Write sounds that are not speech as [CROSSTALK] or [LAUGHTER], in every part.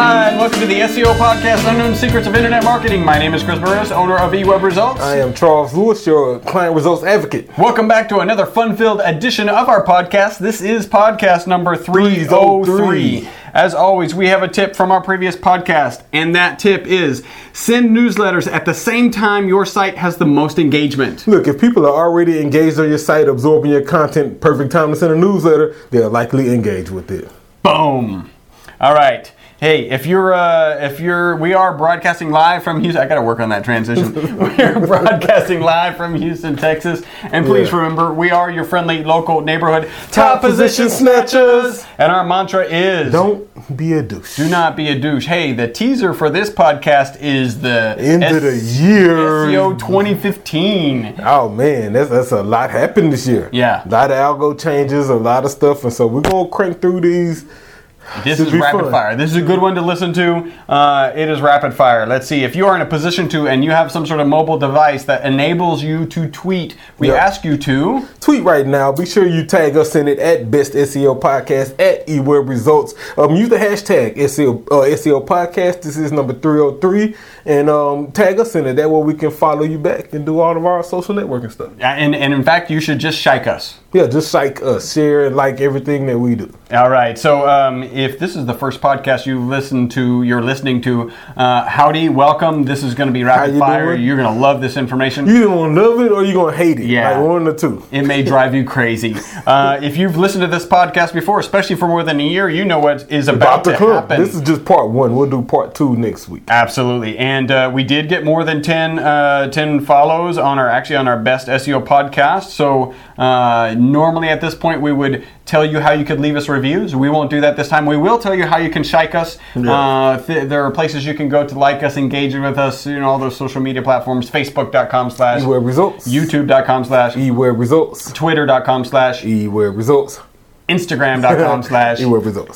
Hi, and welcome to the SEO podcast, Unknown Secrets of Internet Marketing. My name is Chris Burres, owner of eWeb Results. I am Charles Lewis, your client results advocate. Welcome back to another fun-filled edition of our podcast. This is podcast number 303. As always, we have a tip from our previous podcast, and that tip is send newsletters at the same time your site has the most engagement. Look, if people are already engaged on your site, absorbing your content, perfect time to send a newsletter, they'll likely engage with it. Boom. All right. Hey, if you're, uh, if you're, we are broadcasting live from Houston. I got to work on that transition. [LAUGHS] We're broadcasting live from Houston, Texas, and please Yeah. remember, we are your friendly local neighborhood Top position snatchers. and our mantra is Don't be a douche. do not be a douche. Hey, the teaser for this podcast is the End of the year. SEO 2015. Oh man, that's that's a lot happened this year. Yeah. a lot of algo changes, a lot of stuff, and so we're gonna crank through these. This Should is rapid fun. fire. This is a good one to listen to. Uh, it is rapid fire. Let's see. If you are in a position to and you have some sort of mobile device that enables you to tweet, we Yeah. ask you to. Tweet right now. Be sure you tag us in it at Best SEO Podcast at eWeb Results. Um, use the hashtag SEO uh, SEO Podcast. This is number three hundred three, and um, tag us in it. That way we can follow you back and do all of our social networking stuff. And, and in fact, you should just shike us. Yeah, just like us, share and like everything that we do. All right. So, um, if this is the first podcast you listen to, you're listening to, uh, howdy, welcome. This is going to be rapid you fire. doing? You're going to love this information. You either gonna love it or you're gonna hate it. Yeah. like one or two. It may drive you crazy. [LAUGHS] Uh, if you've listened to this podcast before, especially for more than a year, you know what is about, About to to happen. This is just part one. We'll do part two next week. Absolutely, and uh, we did get more than 10, uh, 10 follows on our actually on our best SEO podcast. So uh, normally at this point we would tell you how you could leave us reviews. We won't do that this time. We will tell you how you can shike us. Yeah. Uh, th- there are places you can go to like us, engage with us. You know all those social media platforms: Facebook.com slash, eWeb Results. YouTube.com slash, eWeb Results. Twitter.com slash, eWeb Results. Instagram.com [LAUGHS] slash.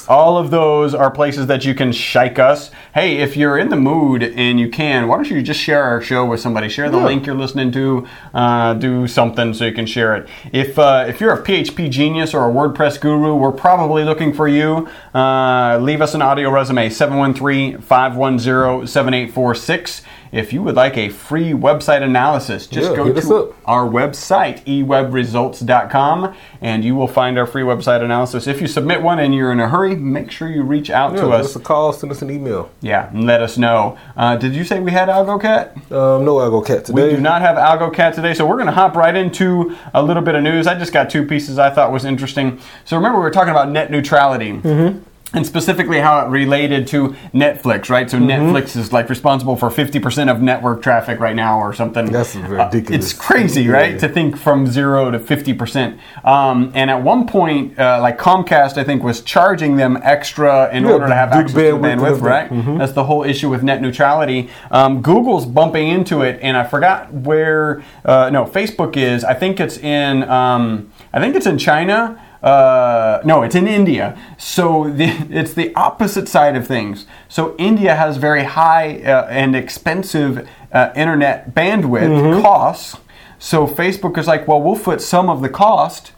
All of those are places that you can shike us. Hey, if you're in the mood and you can, why don't you just share our show with somebody? Share the Yeah. link you're listening to. Uh, do something so you can share it. If uh, if you're a PHP genius or a WordPress guru, we're probably looking for you. Uh, leave us an audio resume 713-510-7846. If you would like a free website analysis, just Yeah, go to our website, ewebresults.com, and you will find our free website analysis. If you submit one and you're in a hurry, make sure you reach out Yeah, to give us. us a call, send us an email. Yeah, and let us know. Uh, did you say we had AlgoCat? Um, no Algo Cat today. We do not have AlgoCat today, so we're going to hop right into a little bit of news. I just got two pieces I thought was interesting. So remember, we were talking about net neutrality. Mm-hmm. And specifically how it related to Netflix, right? So Mm-hmm. Netflix is like responsible for 50% of network traffic right now or something. That's Uh, ridiculous. it's crazy, Yeah. right? To think from zero to 50%. Um, and at one point, uh, like Comcast, I think, was charging them extra in Yeah, order to have access to bandwidth and bandwidth, everything. right? That's the whole issue with net neutrality. Um, Google's bumping into it, and I forgot where. Uh, no, Facebook is. I think it's in. Um, I think it's in China. Uh, no, it's in India. So the, [LAUGHS] it's the opposite side of things. So India has very high uh, and expensive uh, internet bandwidth Mm-hmm. costs. So Facebook is like, well, we'll foot some of the cost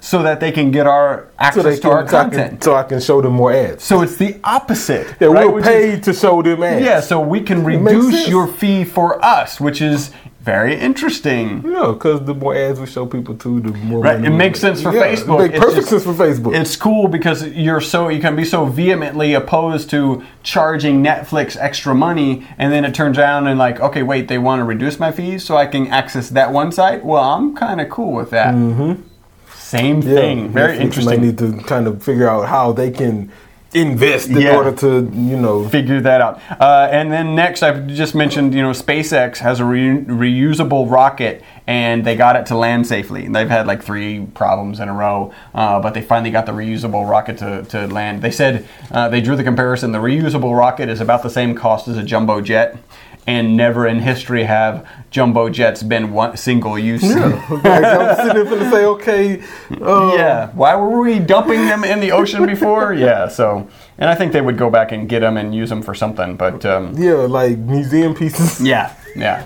so that they can get our so, access they to our can, so, I content. can, so I can show them more ads. So it's the opposite. Yeah, right? we're Which is- paid to show them ads. yeah, so we can reduce your fee for us, which is very interesting. Yeah, because the more ads we show people to, the more Right, it makes sense for Yeah, Facebook. It makes It's perfect just- sense for Facebook. It's cool because you're so you can be so vehemently opposed to charging Netflix extra money, and then it turns around and like, okay, wait, they want to reduce my fees so I can access that one site. Well, I'm kind of cool with that. Mm-hmm. Same yeah, thing. Very Netflix interesting. May need to kind of figure out how they can invest in Yeah. order to, you know, figure that out. Uh, and then next, I've just mentioned, you know, SpaceX has a re- reusable rocket, and they got it to land safely. And they've had like three problems in a row, uh, but they finally got the reusable rocket to, to land. They said uh, they drew the comparison: the reusable rocket is about the same cost as a jumbo jet. And never in history have jumbo jets been one single use. like, I'm sitting there say, okay, uh, Yeah. Why were we dumping them in the ocean before? [LAUGHS] yeah. So, and I think they would go back and get them and use them for something. But um, yeah, like museum pieces. yeah, Yeah,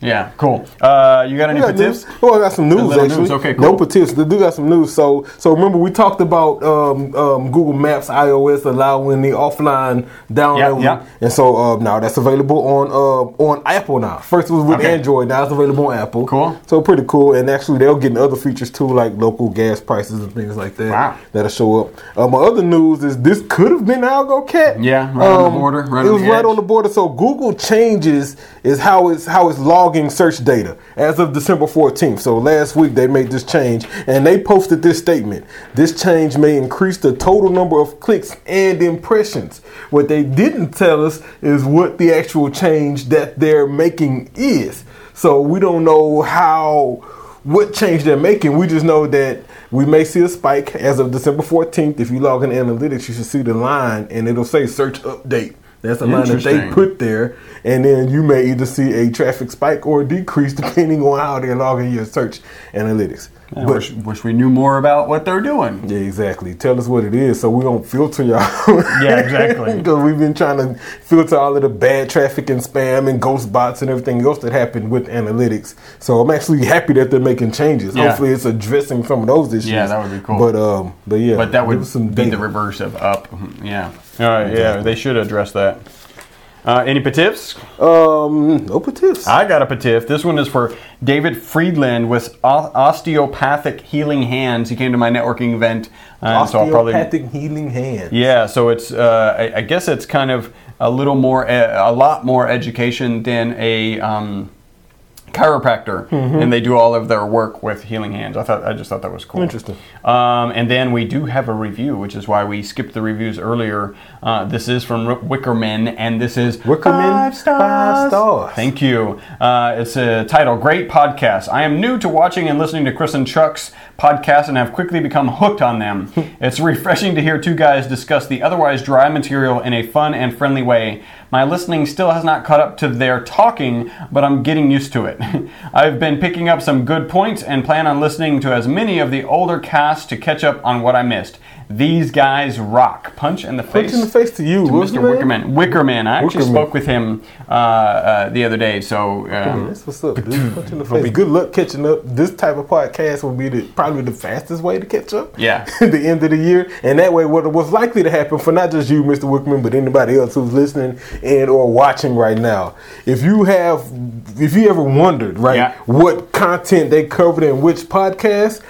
yeah, cool. Uh, you got any got tips? news. Oh, I got some news actually. news. Okay, No cool. tips. They do got some news. So, so remember we talked about um, um, Google Maps iOS allowing the offline download, Yeah, yeah. and so uh, now that's available on uh, on Apple now. First it was with Okay. Android. Now it's available on Apple. Cool. So pretty cool. And actually they're getting other features too, like local gas prices and things like that. Wow. That'll show up. Uh, my other news is this could have been Algo Cat. Yeah, right on the border, right it was right on the border. So Google changes is how it's how it's logging search data as of December 14th. So last week they made this change and they posted this statement. This change may increase the total number of clicks and impressions. What they didn't tell us is what the actual change that they're making is. So we don't know how what change they're making. We just know that we may see a spike as of December 14th. If you log in analytics, you should see the line and it'll say search update. That's the line that they put there. And then you may either see a traffic spike or a decrease [LAUGHS] depending on how they're logging your search analytics. I but wish, wish we knew more about what they're doing. yeah, exactly. Tell us what it is so we don't filter y'all. [LAUGHS] Yeah, exactly. [LAUGHS] Because we've been trying to filter all of the bad traffic and spam and ghost bots and everything else that happened with analytics. So I'm actually happy that they're making changes. Yeah. Hopefully, it's addressing some of those issues. Yeah, that would be cool. But um, but yeah, But that would some be data. the reverse of up. Mhm, Yeah. All right. Yeah, they should address that. Uh, any petiffs? Um, no tips. I got a patif. This one is for David Friedland with o- osteopathic healing hands. He came to my networking event, uh, so I'll probably Osteopathic healing hand. Yeah, so it's uh, I, I guess it's kind of a little more, a lot more education than a um, chiropractor, Mm-hmm. and they do all of their work with healing hands. I thought I just thought that was cool. Interesting. Um, and then we do have a review, which is why we skipped the reviews earlier. Uh, this is from Wickerman, and this is Wickerman, five stars. five stars. Thank you. Uh, it's a title, Great Podcast. I am new to watching and listening to Chris and Chuck's podcast and have quickly become hooked on them. [LAUGHS] it's refreshing to hear two guys discuss the otherwise dry material in a fun and friendly way. My listening still has not caught up to their talking, but I'm getting used to it. [LAUGHS] I've been picking up some good points and plan on listening to as many of the older casts to catch up on what I missed. These guys rock. Punch in the face. Punch in the face to you, to Mr. Wickerman. Wickerman. I actually Wickerman. spoke with him uh, uh, the other day. So um, That's what's up, dude. [CLEARS THROAT] Punch in the face. Good luck catching up. This type of podcast will be the, probably the fastest way to catch up. Yeah. [LAUGHS] The end of the year, and that way, what was likely to happen for not just you, Mr. Wickerman, but anybody else who's listening and or watching right now, if you have, if you ever wondered, right, Yeah. what content they covered in which podcast,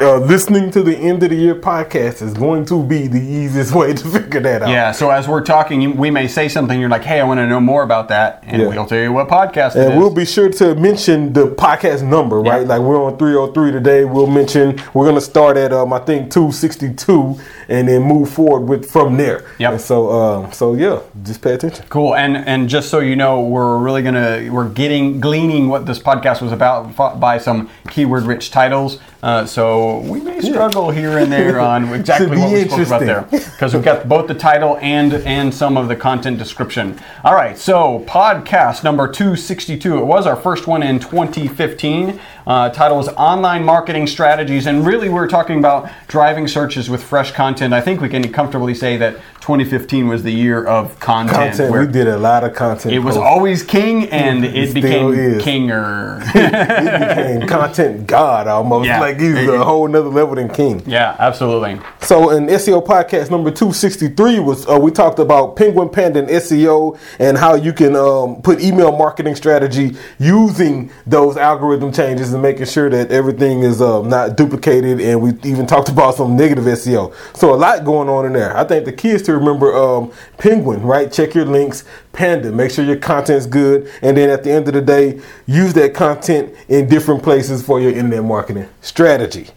uh, listening to the end of the year podcast is going to be the easiest way to [LAUGHS] figure that out. yeah. So as we're talking, we may say something. You're like, "Hey, I want to know more about that," and Yeah. we'll tell you what podcast And is. we'll be sure to mention the podcast number, right? Yeah. Like we're on 303 today. We'll mention we're gonna start at um I think 262 and then move forward with from there. Yeah. So um so yeah, just pay attention. Cool, and and just so you know, we're really gonna we're getting gleaning what this podcast was about by some keyword-rich titles. Uh, so we may struggle here and there [LAUGHS] on exactly what we spoke about there, because we've got both the title and and some of the content description. All right, so podcast number two sixty two. It was our first one in twenty fifteen. Uh, title was online marketing strategies, and really we're talking about driving searches with fresh content. I think we can comfortably say that 2015 was the year of content. Content. We did a lot of content. it was posts. always king, and it, It became is. [LAUGHS] kinger. it became content god almost. Yeah. Like he's a whole nother level than king. yeah, absolutely. So in SEO podcast number 263 was uh, we talked about Penguin Panda and SEO and how you can um, put email marketing strategy using those algorithm changes and making sure that everything is um, not duplicated and we even talked about some negative SEO. So a lot going on in there. I think the key is to remember um, Penguin, right? Check your links. Panda, make sure your content's good and then at the end of the day, use that content in different places for your internet marketing strategy.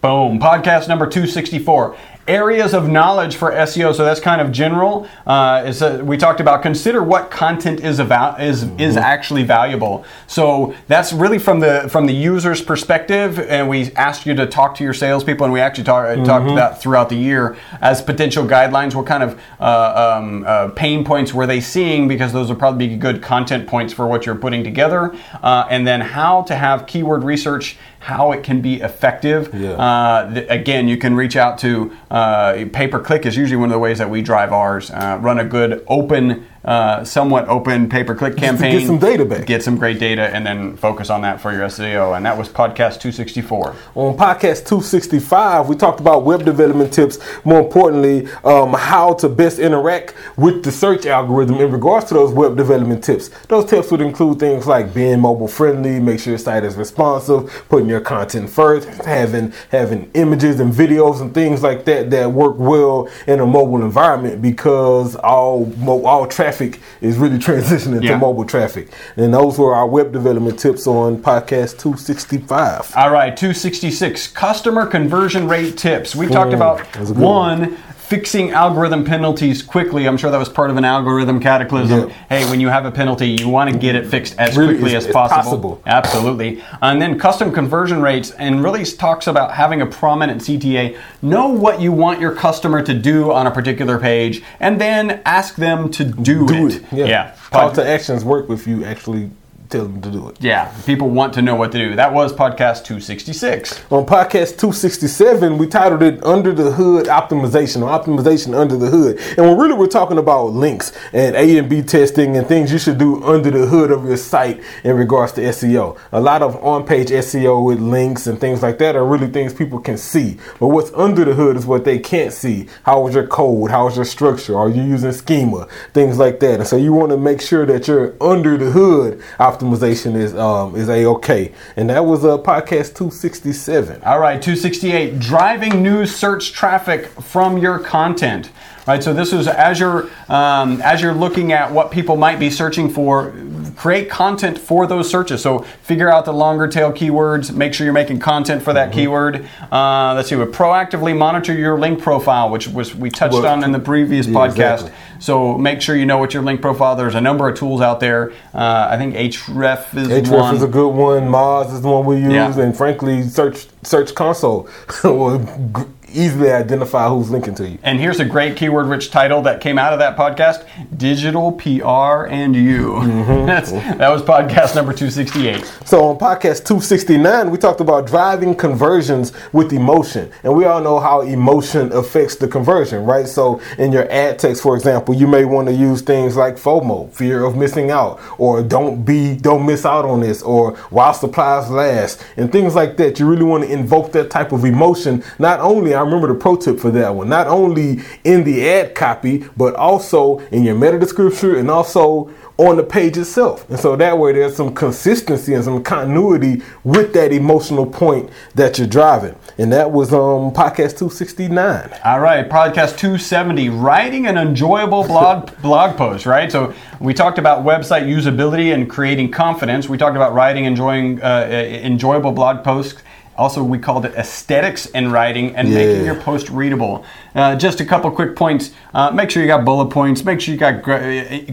Boom. Podcast number 264. Areas of knowledge for SEO. So that's kind of general. Uh, is uh we talked about consider what content is about is is actually valuable. So that's really from the from the user's perspective. And we asked you to talk to your salespeople, and we actually talk, talked about throughout the year as potential guidelines. What kind of uh, um, uh, pain points were they seeing? Because those would probably be good content points for what you're putting together. Uh, and then how to have keyword research, how it can be effective. Yeah. Uh, th- again, you can reach out to uh, pay per click is usually one of the ways that we drive ours. Uh, run a good open uh, somewhat open pay per click campaign. get some data back. Get some great data, and then focus on that for your SEO. And that was podcast 264. On podcast 265, we talked about web development tips. More importantly, um, how to best interact with the search algorithm in regards to those web development tips. Those tips would include things like being mobile friendly, make sure your site is responsive, putting your content first, having having images and videos and things like that that work well in a mobile environment because all all traffic is really [LAUGHS] transitioning Yeah. to mobile traffic. And those were our web development tips on podcast 265. All right, 266 customer conversion rate tips. We talked mm, about that's a good one. one. Fixing algorithm penalties quickly. I'm sure that was part of an algorithm cataclysm. Yeah. Hey, when you have a penalty, you want to get it fixed as Really, quickly as- as as possible. possible. Absolutely. And then custom conversion rates, and really talks about having a prominent CTA. Know what you want your customer to do on a particular page, and then ask them to do, Do it. it. Yeah. yeah. Call to actions work if you actually tell them to do it. yeah. People want to know what to do. That was podcast 266. On podcast 267, we titled it Under the Hood Optimization or Optimization Under the Hood. And we're really we're talking about links and A and B testing and things you should do under the hood of your site in regards to SEO. A lot of on-page SEO with links and things like that are really things people can see. But what's under the hood is what they can't see. How is your code? How is your structure? Are you using schema? Things like that. And so you want to make sure that you're under the hood optimization is um, is a okay. And that was uh, podcast 267. All right, 268, driving new search traffic from your content. Right, so this is as you're um, as you're looking at what people might be searching for, create content for those searches. So figure out the longer tail keywords. Make sure you're making content for Mm-hmm. that keyword. Uh, let's see, we proactively monitor your link profile, which was we touched Well, on in the previous yeah, podcast. exactly. So make sure you know what your link profile. There's a number of tools out there. Uh, I think Href is Ahrefs one. is a good one. Moz is the one we use, Yeah. and frankly, Search Search Console [LAUGHS] easily identify who's linking to you. And here's a great keyword rich title that came out of that podcast Digital PR and You. Mm-hmm. [LAUGHS] That's, that was podcast number 268. So on podcast 269, we talked about driving conversions with emotion. And we all know how emotion affects the conversion, right? So in your ad text, for example, you may want to use things like FOMO, fear of missing out, or don't be, don't miss out on this, or while supplies last, and things like that. You really want to invoke that type of emotion. Not only, I remember the pro tip for that one, not only in the ad copy, but also in your meta description and also on the page itself. And so that way there's some consistency and some continuity with that emotional point that you're driving. And that was um podcast 269. All right, podcast 270, writing an enjoyable blog [LAUGHS] blog post, right? So we talked about website usability and creating confidence. We talked about writing enjoying uh, enjoyable blog posts. Also, we called it aesthetics in writing and making your post readable. Uh, just a couple quick points. Uh, make sure you got bullet points. Make sure you got gra-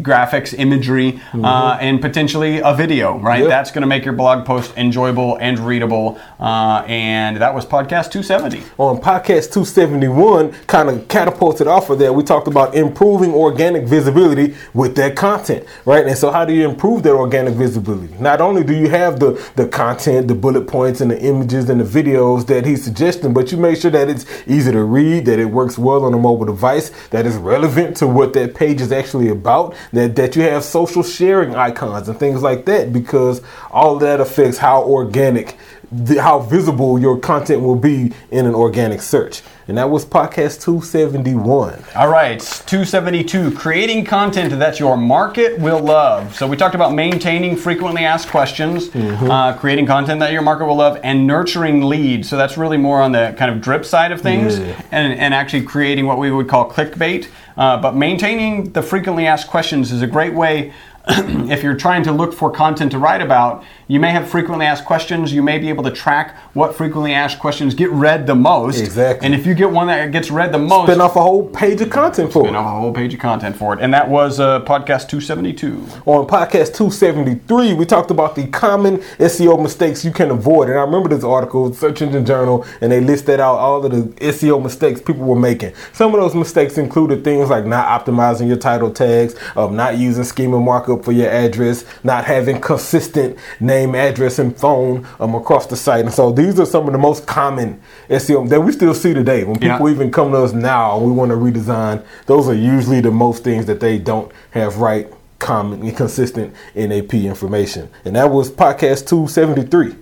graphics, imagery, uh, and potentially a video. Right, Yep. that's going to make your blog post enjoyable and readable. Uh, and that was podcast 270. On podcast 271, kind of catapulted off of that, we talked about improving organic visibility with that content, right? And so how do you improve that organic visibility? Not only do you have the, the content, the bullet points and the images and the videos that he's suggesting, but you make sure that it's easy to read, that it works well on a mobile device, that is relevant to what that page is actually about, that, that you have social sharing icons and things like that, because all that affects how organic the, how visible your content will be in an organic search. And that was podcast 271. All right, 272, creating content that your market will love. So we talked about maintaining frequently asked questions, Mm-hmm. uh, creating content that your market will love, and nurturing leads. So that's really more on the kind of drip side of things, Yeah. and, and actually creating what we would call clickbait. Uh, but maintaining the frequently asked questions is a great way. [CLEARS THROAT] if you're trying to look for content to write about, you may have frequently asked questions. You may be able to track what frequently asked questions get read the most. Exactly. And if you get one that gets read the most, Spin off a whole page of content for and it. Spin off a whole page of content for it. And that was uh, podcast 272. On podcast 273, we talked about the common SEO mistakes you can avoid. And I remember this article, Search Engine Journal, and they listed out all of the SEO mistakes people were making. Some of those mistakes included things like not optimizing your title tags, um, not using schema markup lookup for your address, not having consistent name, address, and phone um, across the site. And so these are some of the most common SEO that we still see today. When people Yeah. even come to us now, we want to redesign. Those are usually the most things that they don't have right, common, and consistent NAP information. And that was podcast 273.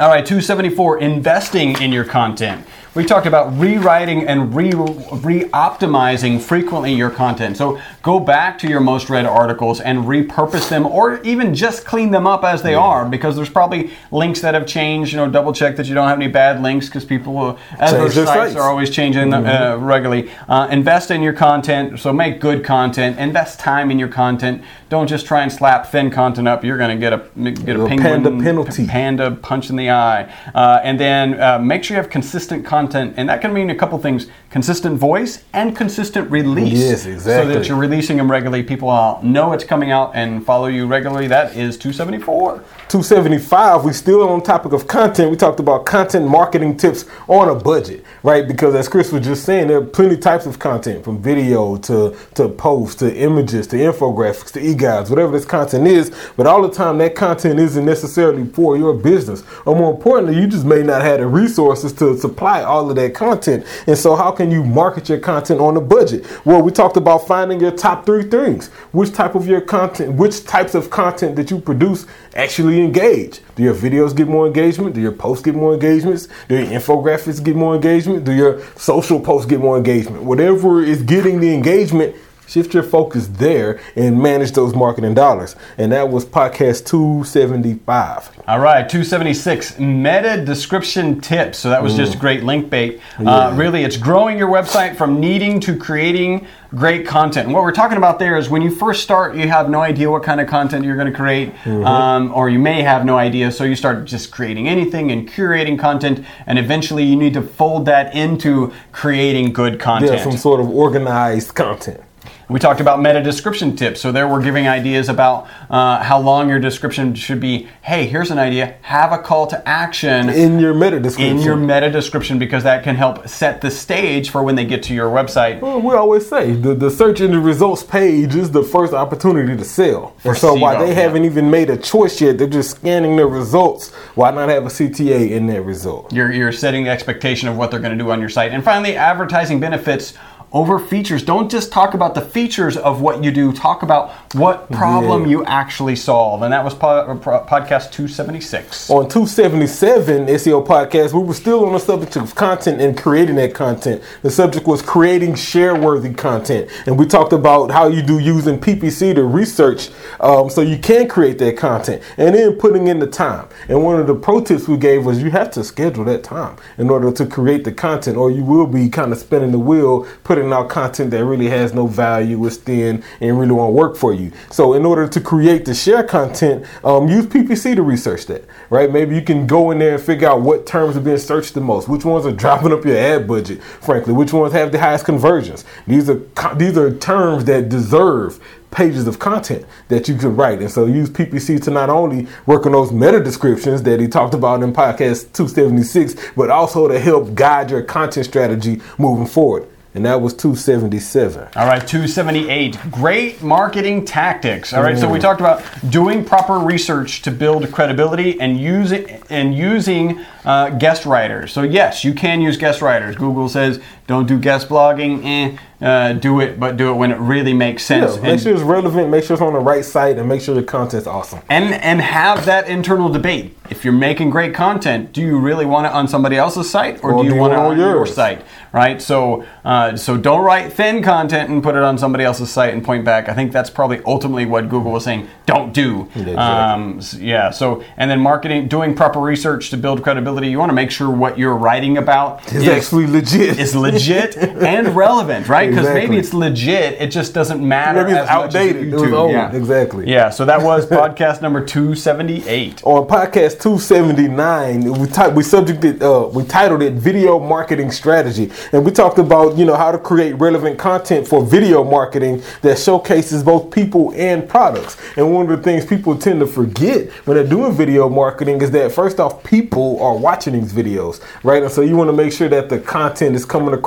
All right, 274, investing in your content. We talked about rewriting and re optimizing frequently your content. So go back to your most read articles and repurpose them or even just clean them up as they are because there's probably links that have changed. You know, double check that you don't have any bad links because people, uh, as Change those their sites are always changing uh, regularly. Uh, invest in your content, so make good content. Invest time in your content. Don't just try and slap thin content up. You're going to get a get a A penguin panda penalty. panda punch in the eye. Uh, and then uh, make sure you have consistent content, and that can mean a couple things: consistent voice and consistent release. Yes, exactly. So that you're releasing them regularly. People know it's coming out and follow you regularly. That is 274. 275, we still on topic of content. We talked about content marketing tips on a budget, right? Because as Chris was just saying, there are plenty types of content from video to, to posts to images to infographics to e-guides, whatever this content is. But all the time, that content isn't necessarily for your business. Or more importantly, you just may not have the resources to supply all of that content. And so, how can you market your content on a budget? Well, we talked about finding your top three things. Which type of your content, which types of content that you produce actually engage? Do your videos get more engagement? Do your posts get more engagements? Do your infographics get more engagement? Do your social posts get more engagement? Whatever is getting the engagement, shift your focus there and manage those marketing dollars. And that was podcast 275. All right, 276 meta description tips. So that was just great link bait. Uh, really, it's growing your website from needing to creating great content. And what we're talking about there is when you first start, you have no idea what kind of content you're going to create, um, or you may have no idea. So you start just creating anything and curating content, and eventually you need to fold that into creating good content. Yeah, some sort of organized content. We talked about meta description tips. So there we're giving ideas about uh, how long your description should be. Hey, here's an idea. Have a call to action In your meta description. in your meta description because that can help set the stage for when they get to your website. Well, we always say the, the search engine results page is the first opportunity to sell. and so while they yeah. haven't even made a choice yet, they're just scanning their results. Why not have a CTA in that result? You're, you're setting the expectation of what they're going to do on your site. And finally, advertising benefits over features. Don't just talk about the features of what you do, talk about what problem Yeah. you actually solve. And that was po- po- podcast 276. On 277 SEO podcast, we were still on the subject of content and creating that content. The subject was creating share worthy content. And we talked about how you do using PPC to research um, so you can create that content and then putting in the time. And one of the pro tips we gave was you have to schedule that time in order to create the content, or you will be kind of spinning the wheel, putting out content that really has no value, is thin, and really won't work for you. So, in order to create the share content, um, use PPC to research that, right? Maybe you can go in there and figure out what terms are being searched the most, which ones are [LAUGHS] dropping up your ad budget, frankly, which ones have the highest conversions. These are these are terms that deserve pages of content that you can write. And so use PPC to not only work on those meta descriptions that he talked about in podcast 276, but also to help guide your content strategy moving forward. And that was 277. All right, 278. Great marketing tactics. All right, so we talked about doing proper research to build credibility and using and using uh, guest writers. So yes, you can use guest writers. Google says don't do guest blogging. Eh, uh, do it, but do it when it really makes sense. Yeah, make sure it's relevant, make sure it's on the right site, and make sure the content's awesome. and and have that internal debate. If you're making great content, do you really want it on somebody else's site, or, do you want it on your yours? site? Right. So uh, so don't write thin content and put it on somebody else's site and point back. I think that's probably ultimately what Google was saying. Don't do. exactly. Um, yeah. So and then marketing, doing proper research to build credibility. You want to make sure what you're writing about It's actually legit. is legit and relevant, right? Because Exactly. maybe it's legit, it just doesn't matter. Maybe it's as much as outdated. It was old. Yeah. Exactly. Yeah, so that was [LAUGHS] podcast number 278. on podcast 279 we type we subjected uh, we titled it video marketing strategy and we talked about you know how to create relevant content for video marketing that showcases both people and products and one of the things people tend to forget when they're doing video marketing is that first off people are watching these videos right and so you want to make sure that the content is coming across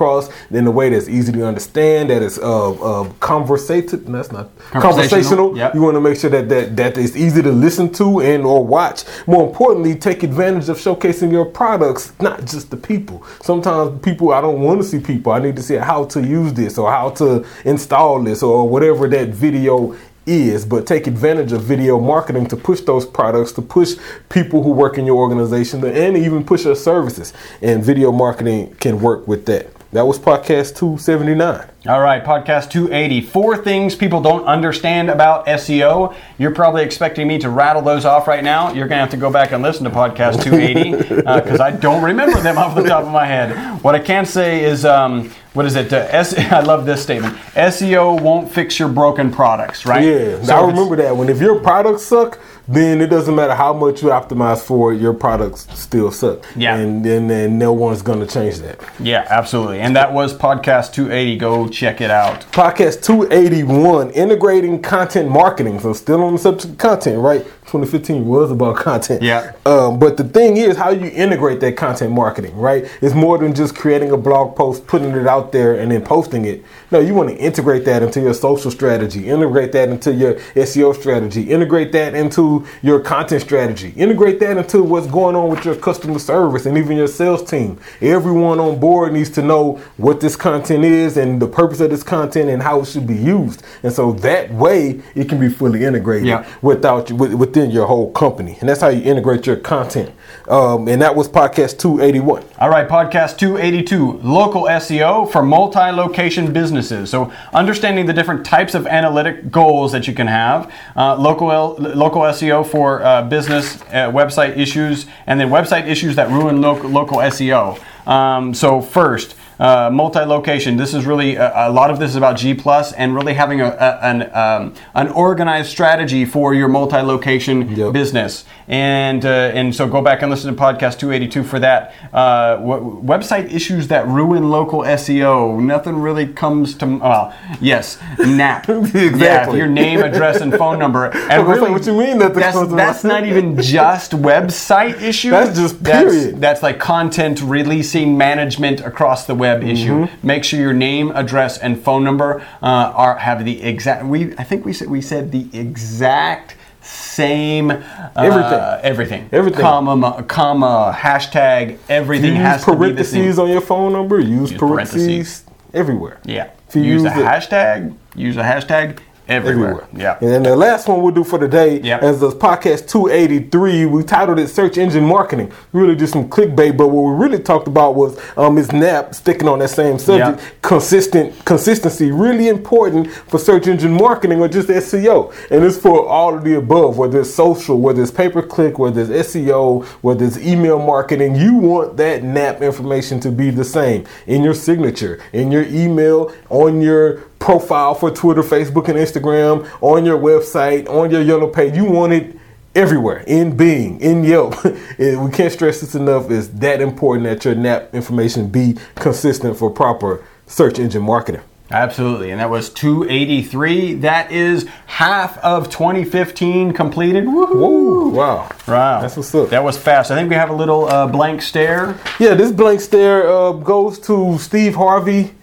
in a way that's easy to understand, that is uh, uh, conversative. That's not Conversational, conversational. yep. You want to make sure that that that is easy to listen to and or watch. More importantly, take advantage of showcasing your products, not just the people. Sometimes people, I don't want to see people. I need to see how to use this or how to install this or whatever that video is, but take advantage of video marketing to push those products, to push people who work in your organization, and even push your services. And video marketing can work with that. That was podcast 279. All right, podcast 280. Four things people don't understand about SEO. You're probably expecting me to rattle those off right now. You're going to have to go back and listen to podcast 280 because I don't remember them off the top of my head. What I can say is, um, what is it? Uh, S- [LAUGHS] I love this statement. SEO won't fix your broken products, right? Yeah, So I remember that. When if your products suck, then it doesn't matter how much you optimize for it, your products still suck. Yeah. and then and no one's gonna change that. Yeah, absolutely. And that was podcast 280. Go check it out. Podcast 281, integrating content marketing. So still on the subject of content, right? 2015 was about [LAUGHS] content. Yeah. Um, but the thing is how you integrate that content marketing, right? It's more than just creating a blog post, putting it out there, and then posting it. No, you want to integrate that into your social strategy, integrate that into your SEO strategy, integrate that into your content strategy, integrate that into what's going on with your customer service and even your sales team. Everyone on board needs to know what this content is and the purpose of this content and how it should be used. And so that way it can be fully integrated Yeah. without with, within your whole company. And that's how you integrate your content. Um, and that was podcast 281. All right, podcast 282 local SEO for multi location businesses. So, understanding the different types of analytic goals that you can have, uh, local, local SEO for uh, business uh, website issues, and then website issues that ruin local, local SEO. Um, so, first, uh, multi-location. This is really a, a lot of this is about G plus and really having a, a, an um, an organized strategy for your multi-location Yep. business. And uh, and so go back and listen to podcast 282 for that. Uh, w- website issues that ruin local SEO. Nothing really comes to well, yes, NAP. [LAUGHS] Yeah, Exactly. your name, address, and phone number. [LAUGHS] And really, what you mean that that's, that's not even just [LAUGHS] website issues. That's just That's- period. that's like content releasing management across the web issue. Mm-hmm. Make sure your name, address, and phone number uh, are have the exact. We I think we said we said the exact same uh, Everything. everything Everything. comma ma- comma hashtag everything Use has to be the same. parentheses on your phone number. Use, Use parentheses, parentheses. everywhere. Yeah. If you use, the use it- hashtag. Use a hashtag everywhere. everywhere. Yeah. And then the last one we'll do for today, Yep. as the podcast 283, we titled it Search Engine Marketing. Really just some clickbait, but what we really talked about was um, Ms. NAP sticking on that same subject. Yep. Consistent consistency, really important for search engine marketing or just SEO. And it's for all of the above, whether it's social, whether it's pay per click, whether it's SEO, whether it's email marketing. You want that NAP information to be the same in your signature, in your email, on your profile for Twitter, Facebook, and Instagram, on your website, on your yellow page. You want it everywhere in Bing, in Yelp. [LAUGHS] We can't stress this enough. It's that important that your NAP information be consistent for proper search engine marketing. Absolutely, and that was 283. That is half of 2015 completed. Woohoo! Whoa, wow. Wow, That's what's up. That was fast. I think we have a little uh, blank stare. Yeah, this blank stare uh, goes to Steve Harvey.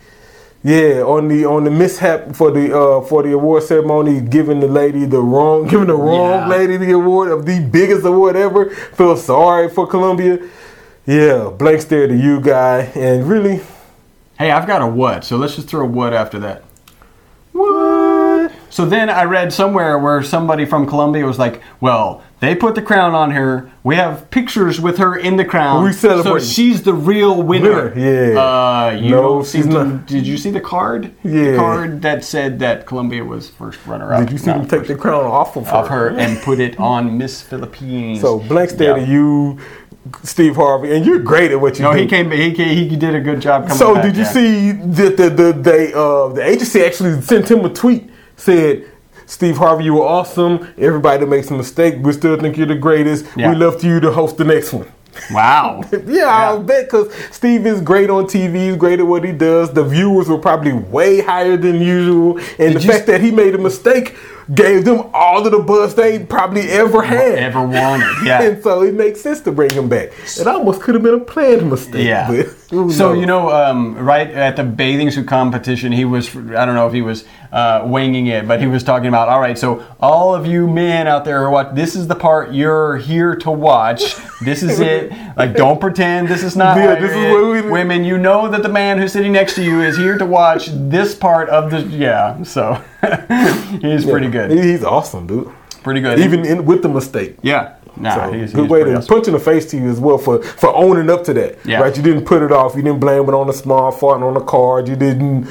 Yeah, on the on the mishap for the uh, for the award ceremony, giving the lady the wrong, [LAUGHS] giving the wrong Yeah. lady the award of the biggest award ever. Feel sorry for Colombia. Yeah, blank stare to you, guy, and really, Hey, I've got a what, so let's just throw a what after that. what? So then I read somewhere where somebody from Colombia was like, "Well, they put the crown on her. We have pictures with her in the crown. We celebrate. So she's the real winner." Winner, yeah. Uh, you No, she's to- not. Did you see the card? Yeah. The card that said that Colombia was first runner-up. Did you see them take the crown off of her? off her and put it on Miss Philippines. So blank stare Yeah. to you, Steve Harvey, and you're great at what you No, do. he came. He came, he did a good job coming. Back. So back, did you yeah. see that the the they uh, the agency actually sent him a tweet said. Steve Harvey, you were awesome. Everybody that makes a mistake, we still think you're the greatest. Yeah. We love to you to host the next one. Wow. [LAUGHS] Yeah, I'll bet because Steve is great on TV. He's great at what he does. The viewers were probably way higher than usual, and Did the fact that he made a mistake gave them all of the buzz they probably ever had. Ever wanted, [LAUGHS] yeah. and so it makes sense to bring him back. It almost could have been a planned mistake. Yeah. But [LAUGHS] So you know, um, right at the bathing suit competition, he was. I don't know if he was uh, winging it, but he was talking about. All right, so all of you men out there, what this is the part you're here to watch. This is [LAUGHS] it. Like, don't pretend this is not. Yeah, this is what we- Women, you know that the man who's sitting next to you is here to watch this part of the. Yeah. So [LAUGHS] he's pretty good. He's awesome, dude. Pretty good. Even in, with the mistake. Yeah. Nah, So, he's, good he's way to awesome. punch in the face to you as well for for owning up to that. Yeah. Right? You didn't put it off. You didn't blame it on the small fault on the card. You didn't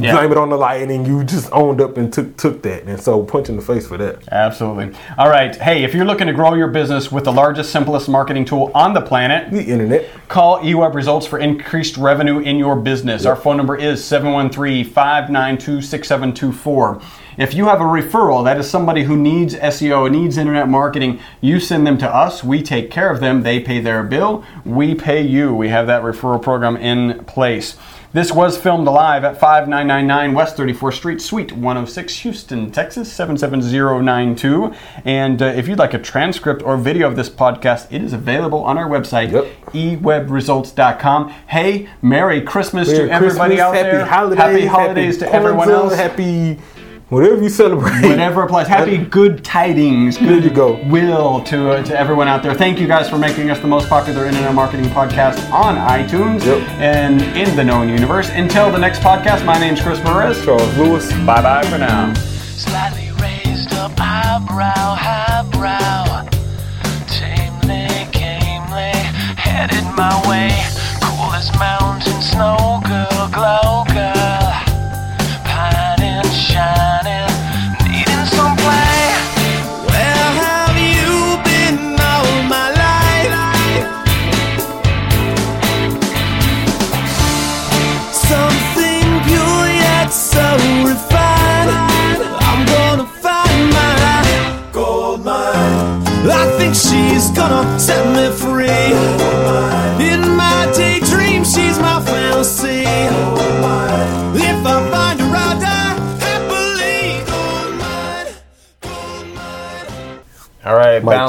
Yeah. blame it on the lightning. You just owned up and took took that. And so punch in the face for that. Absolutely. All right. Hey, if you're looking to grow your business with the largest, simplest marketing tool on the planet, The internet. call eWeb Results for increased revenue in your business. Our phone number is 713 592 6724. If you have a referral, that is somebody who needs SEO, needs internet marketing, you send them to us. We take care of them. They pay their bill. We pay you. We have that referral program in place. This was filmed live at 5999 West 34th Street, Suite 106, Houston, Texas 77092. And uh, if you'd like a transcript or video of this podcast, it is available on our website, Yep. ewebresults.com. Hey, Merry Christmas Merry to everybody Christmas, out happy there. Holidays, happy holidays happy to everyone else. Happy whatever you celebrate. Whatever applies. Happy good tidings, good you go. will to uh, to everyone out there. Thank you guys for making us the most popular internet marketing podcast on iTunes Yep. and in the known universe. Until the next podcast, my name's Chris Perez. Charles Lewis. Bye bye for now. Slightly raised up eyebrow, highbrow.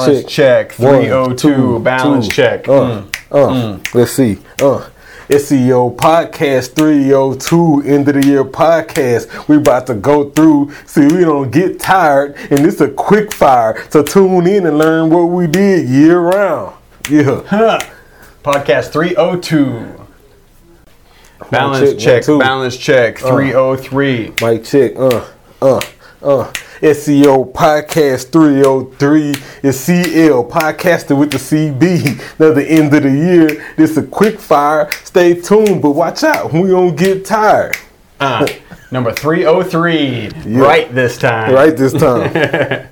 Balance check. One, 302, two, balance two. check. Uh, uh, Let's see. Uh, SEO podcast 302 end of the year podcast. We about to go through. See, we don't get tired, and it's a quick fire. So tune in and learn what we did year round. Yeah. Huh. Podcast 302. Balance check, check, balance check. 303. Mic check. Uh, uh, uh. SEO podcast 303 is CL podcasting with the CB. Now the end of the year. This a quick fire. Stay tuned, but watch out. We don't get tired. Uh, number 303. [LAUGHS] Right this time. Right this time. [LAUGHS]